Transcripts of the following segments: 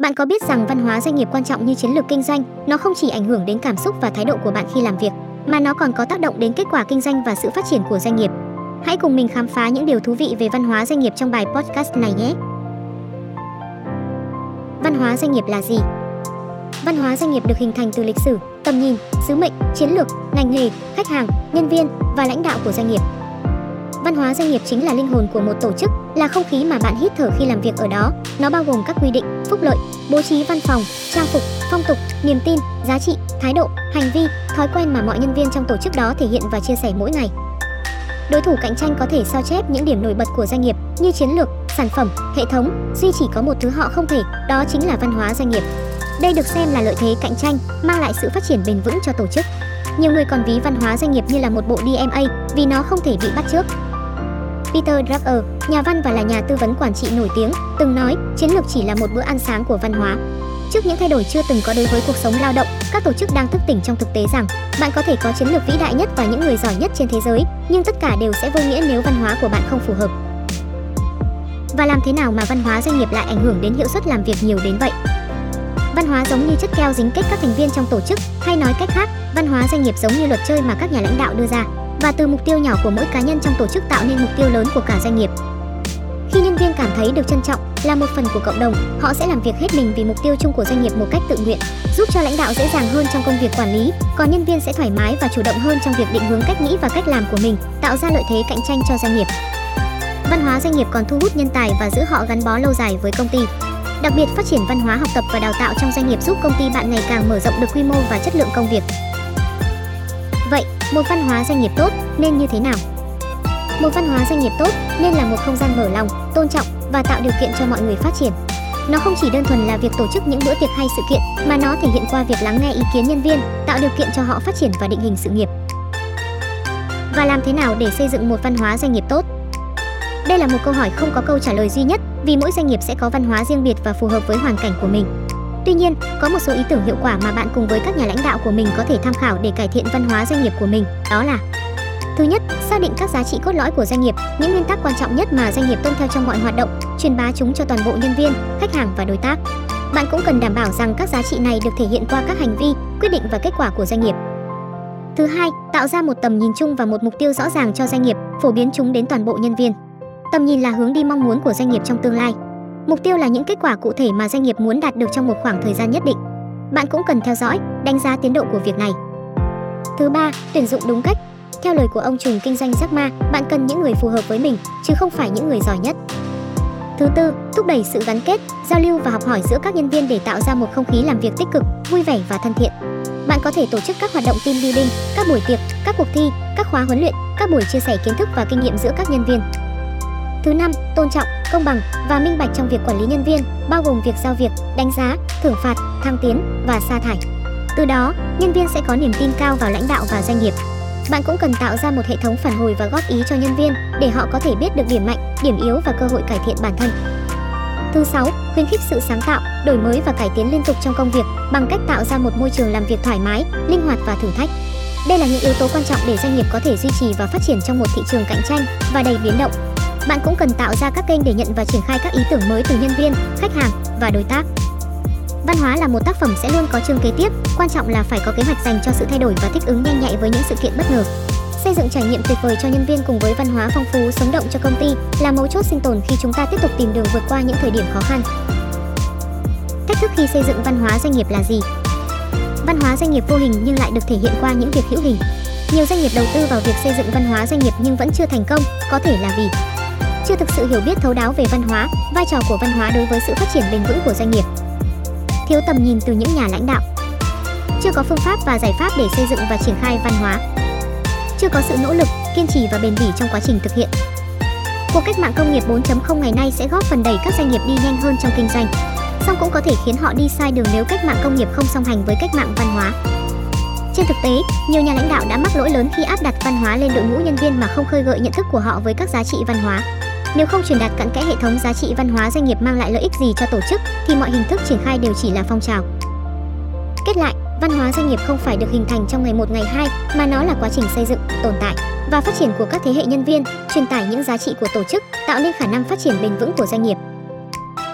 Bạn có biết rằng văn hóa doanh nghiệp quan trọng như chiến lược kinh doanh, nó không chỉ ảnh hưởng đến cảm xúc và thái độ của bạn khi làm việc, mà nó còn có tác động đến kết quả kinh doanh và sự phát triển của doanh nghiệp. Hãy cùng mình khám phá những điều thú vị về văn hóa doanh nghiệp trong bài podcast này nhé. Văn hóa doanh nghiệp là gì? Văn hóa doanh nghiệp được hình thành từ lịch sử, tầm nhìn, sứ mệnh, chiến lược, ngành nghề, khách hàng, nhân viên và lãnh đạo của doanh nghiệp. Văn hóa doanh nghiệp chính là linh hồn của một tổ chức, là không khí mà bạn hít thở khi làm việc ở đó. Nó bao gồm các quy định, phúc lợi, bố trí văn phòng, trang phục, phong tục, niềm tin, giá trị, thái độ, hành vi, thói quen mà mọi nhân viên trong tổ chức đó thể hiện và chia sẻ mỗi ngày. Đối thủ cạnh tranh có thể sao chép những điểm nổi bật của doanh nghiệp như chiến lược, sản phẩm, hệ thống, duy chỉ có một thứ họ không thể, đó chính là văn hóa doanh nghiệp. Đây được xem là lợi thế cạnh tranh, mang lại sự phát triển bền vững cho tổ chức. Nhiều người còn ví văn hóa doanh nghiệp như là một bộ DMA vì nó không thể bị bắt chước. Peter Drucker, nhà văn và là nhà tư vấn quản trị nổi tiếng, từng nói chiến lược chỉ là một bữa ăn sáng của văn hóa. Trước những thay đổi chưa từng có đối với cuộc sống lao động, các tổ chức đang thức tỉnh trong thực tế rằng bạn có thể có chiến lược vĩ đại nhất và những người giỏi nhất trên thế giới, nhưng tất cả đều sẽ vô nghĩa nếu văn hóa của bạn không phù hợp. Và làm thế nào mà văn hóa doanh nghiệp lại ảnh hưởng đến hiệu suất làm việc nhiều đến vậy? Văn hóa giống như chất keo dính kết các thành viên trong tổ chức, hay nói cách khác, văn hóa doanh nghiệp giống như luật chơi mà các nhà lãnh đạo đưa ra, và từ mục tiêu nhỏ của mỗi cá nhân trong tổ chức tạo nên mục tiêu lớn của cả doanh nghiệp. Khi nhân viên cảm thấy được trân trọng, là một phần của cộng đồng, họ sẽ làm việc hết mình vì mục tiêu chung của doanh nghiệp một cách tự nguyện, giúp cho lãnh đạo dễ dàng hơn trong công việc quản lý, còn nhân viên sẽ thoải mái và chủ động hơn trong việc định hướng cách nghĩ và cách làm của mình, tạo ra lợi thế cạnh tranh cho doanh nghiệp. Văn hóa doanh nghiệp còn thu hút nhân tài và giữ họ gắn bó lâu dài với công ty. Đặc biệt phát triển văn hóa học tập và đào tạo trong doanh nghiệp giúp công ty bạn ngày càng mở rộng được quy mô và chất lượng công việc. Một văn hóa doanh nghiệp tốt nên như thế nào? Một văn hóa doanh nghiệp tốt nên là một không gian mở lòng, tôn trọng và tạo điều kiện cho mọi người phát triển. Nó không chỉ đơn thuần là việc tổ chức những bữa tiệc hay sự kiện, mà nó thể hiện qua việc lắng nghe ý kiến nhân viên, tạo điều kiện cho họ phát triển và định hình sự nghiệp. Và làm thế nào để xây dựng một văn hóa doanh nghiệp tốt? Đây là một câu hỏi không có câu trả lời duy nhất, vì mỗi doanh nghiệp sẽ có văn hóa riêng biệt và phù hợp với hoàn cảnh của mình. Tuy nhiên, có một số ý tưởng hiệu quả mà bạn cùng với các nhà lãnh đạo của mình có thể tham khảo để cải thiện văn hóa doanh nghiệp của mình, đó là Thứ nhất, xác định các giá trị cốt lõi của doanh nghiệp, những nguyên tắc quan trọng nhất mà doanh nghiệp tuân theo trong mọi hoạt động, truyền bá chúng cho toàn bộ nhân viên, khách hàng và đối tác. Bạn cũng cần đảm bảo rằng các giá trị này được thể hiện qua các hành vi, quyết định và kết quả của doanh nghiệp. Thứ hai, tạo ra một tầm nhìn chung và một mục tiêu rõ ràng cho doanh nghiệp, phổ biến chúng đến toàn bộ nhân viên. Tầm nhìn là hướng đi mong muốn của doanh nghiệp trong tương lai. Mục tiêu là những kết quả cụ thể mà doanh nghiệp muốn đạt được trong một khoảng thời gian nhất định. Bạn cũng cần theo dõi, đánh giá tiến độ của việc này. Thứ ba, tuyển dụng đúng cách. Theo lời của ông trùm kinh doanh Jack Ma, bạn cần những người phù hợp với mình, chứ không phải những người giỏi nhất. Thứ tư, thúc đẩy sự gắn kết, giao lưu và học hỏi giữa các nhân viên để tạo ra một không khí làm việc tích cực, vui vẻ và thân thiện. Bạn có thể tổ chức các hoạt động team building, các buổi tiệc, các cuộc thi, các khóa huấn luyện, các buổi chia sẻ kiến thức và kinh nghiệm giữa các nhân viên. Thứ năm, tôn trọng, công bằng và minh bạch trong việc quản lý nhân viên, bao gồm việc giao việc, đánh giá, thưởng phạt, thăng tiến và sa thải. Từ đó, nhân viên sẽ có niềm tin cao vào lãnh đạo và doanh nghiệp. Bạn cũng cần tạo ra một hệ thống phản hồi và góp ý cho nhân viên để họ có thể biết được điểm mạnh, điểm yếu và cơ hội cải thiện bản thân. Thứ sáu, khuyến khích sự sáng tạo, đổi mới và cải tiến liên tục trong công việc bằng cách tạo ra một môi trường làm việc thoải mái, linh hoạt và thử thách. Đây là những yếu tố quan trọng để doanh nghiệp có thể duy trì và phát triển trong một thị trường cạnh tranh và đầy biến động. Bạn cũng cần tạo ra các kênh để nhận và triển khai các ý tưởng mới từ nhân viên, khách hàng và đối tác. Văn hóa là một tác phẩm sẽ luôn có chương kế tiếp, quan trọng là phải có kế hoạch dành cho sự thay đổi và thích ứng nhanh nhạy với những sự kiện bất ngờ. Xây dựng trải nghiệm tuyệt vời cho nhân viên cùng với văn hóa phong phú sống động cho công ty là mấu chốt sinh tồn khi chúng ta tiếp tục tìm đường vượt qua những thời điểm khó khăn. Cách thức khi xây dựng văn hóa doanh nghiệp là gì? Văn hóa doanh nghiệp vô hình nhưng lại được thể hiện qua những việc hữu hình. Nhiều doanh nghiệp đầu tư vào việc xây dựng văn hóa doanh nghiệp nhưng vẫn chưa thành công, có thể là vì chưa thực sự hiểu biết thấu đáo về văn hóa, vai trò của văn hóa đối với sự phát triển bền vững của doanh nghiệp. Thiếu tầm nhìn từ những nhà lãnh đạo. Chưa có phương pháp và giải pháp để xây dựng và triển khai văn hóa. Chưa có sự nỗ lực, kiên trì và bền bỉ trong quá trình thực hiện. Cuộc cách mạng công nghiệp 4.0 ngày nay sẽ góp phần đẩy các doanh nghiệp đi nhanh hơn trong kinh doanh, song cũng có thể khiến họ đi sai đường nếu cách mạng công nghiệp không song hành với cách mạng văn hóa. Trên thực tế, nhiều nhà lãnh đạo đã mắc lỗi lớn khi áp đặt văn hóa lên đội ngũ nhân viên mà không khơi gợi nhận thức của họ với các giá trị văn hóa. Nếu không truyền đạt cặn kẽ hệ thống giá trị văn hóa doanh nghiệp mang lại lợi ích gì cho tổ chức thì mọi hình thức triển khai đều chỉ là phong trào. Kết lại, văn hóa doanh nghiệp không phải được hình thành trong ngày một ngày hai mà nó là quá trình xây dựng, tồn tại và phát triển của các thế hệ nhân viên, truyền tải những giá trị của tổ chức, tạo nên khả năng phát triển bền vững của doanh nghiệp.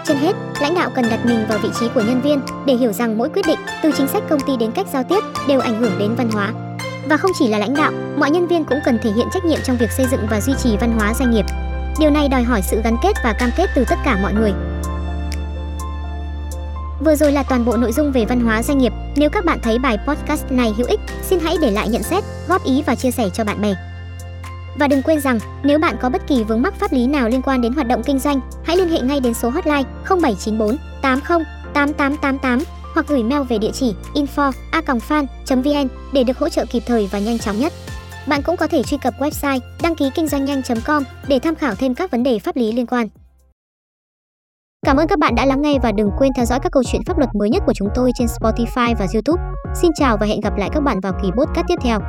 Trên hết, lãnh đạo cần đặt mình vào vị trí của nhân viên để hiểu rằng mỗi quyết định, từ chính sách công ty đến cách giao tiếp đều ảnh hưởng đến văn hóa. Và không chỉ là lãnh đạo, mọi nhân viên cũng cần thể hiện trách nhiệm trong việc xây dựng và duy trì văn hóa doanh nghiệp. Điều này đòi hỏi sự gắn kết và cam kết từ tất cả mọi người. Vừa rồi là toàn bộ nội dung về văn hóa doanh nghiệp. Nếu các bạn thấy bài podcast này hữu ích, xin hãy để lại nhận xét, góp ý và chia sẻ cho bạn bè. Và đừng quên rằng, nếu bạn có bất kỳ vướng mắc pháp lý nào liên quan đến hoạt động kinh doanh, hãy liên hệ ngay đến số hotline 0794 80 8888 hoặc gửi mail về địa chỉ info@fan.vn để được hỗ trợ kịp thời và nhanh chóng nhất. Bạn cũng có thể truy cập website đăng ký kinh doanh nhanh.com để tham khảo thêm các vấn đề pháp lý liên quan. Cảm ơn các bạn đã lắng nghe và đừng quên theo dõi các câu chuyện pháp luật mới nhất của chúng tôi trên Spotify và YouTube. Xin chào và hẹn gặp lại các bạn vào kỳ podcast tiếp theo.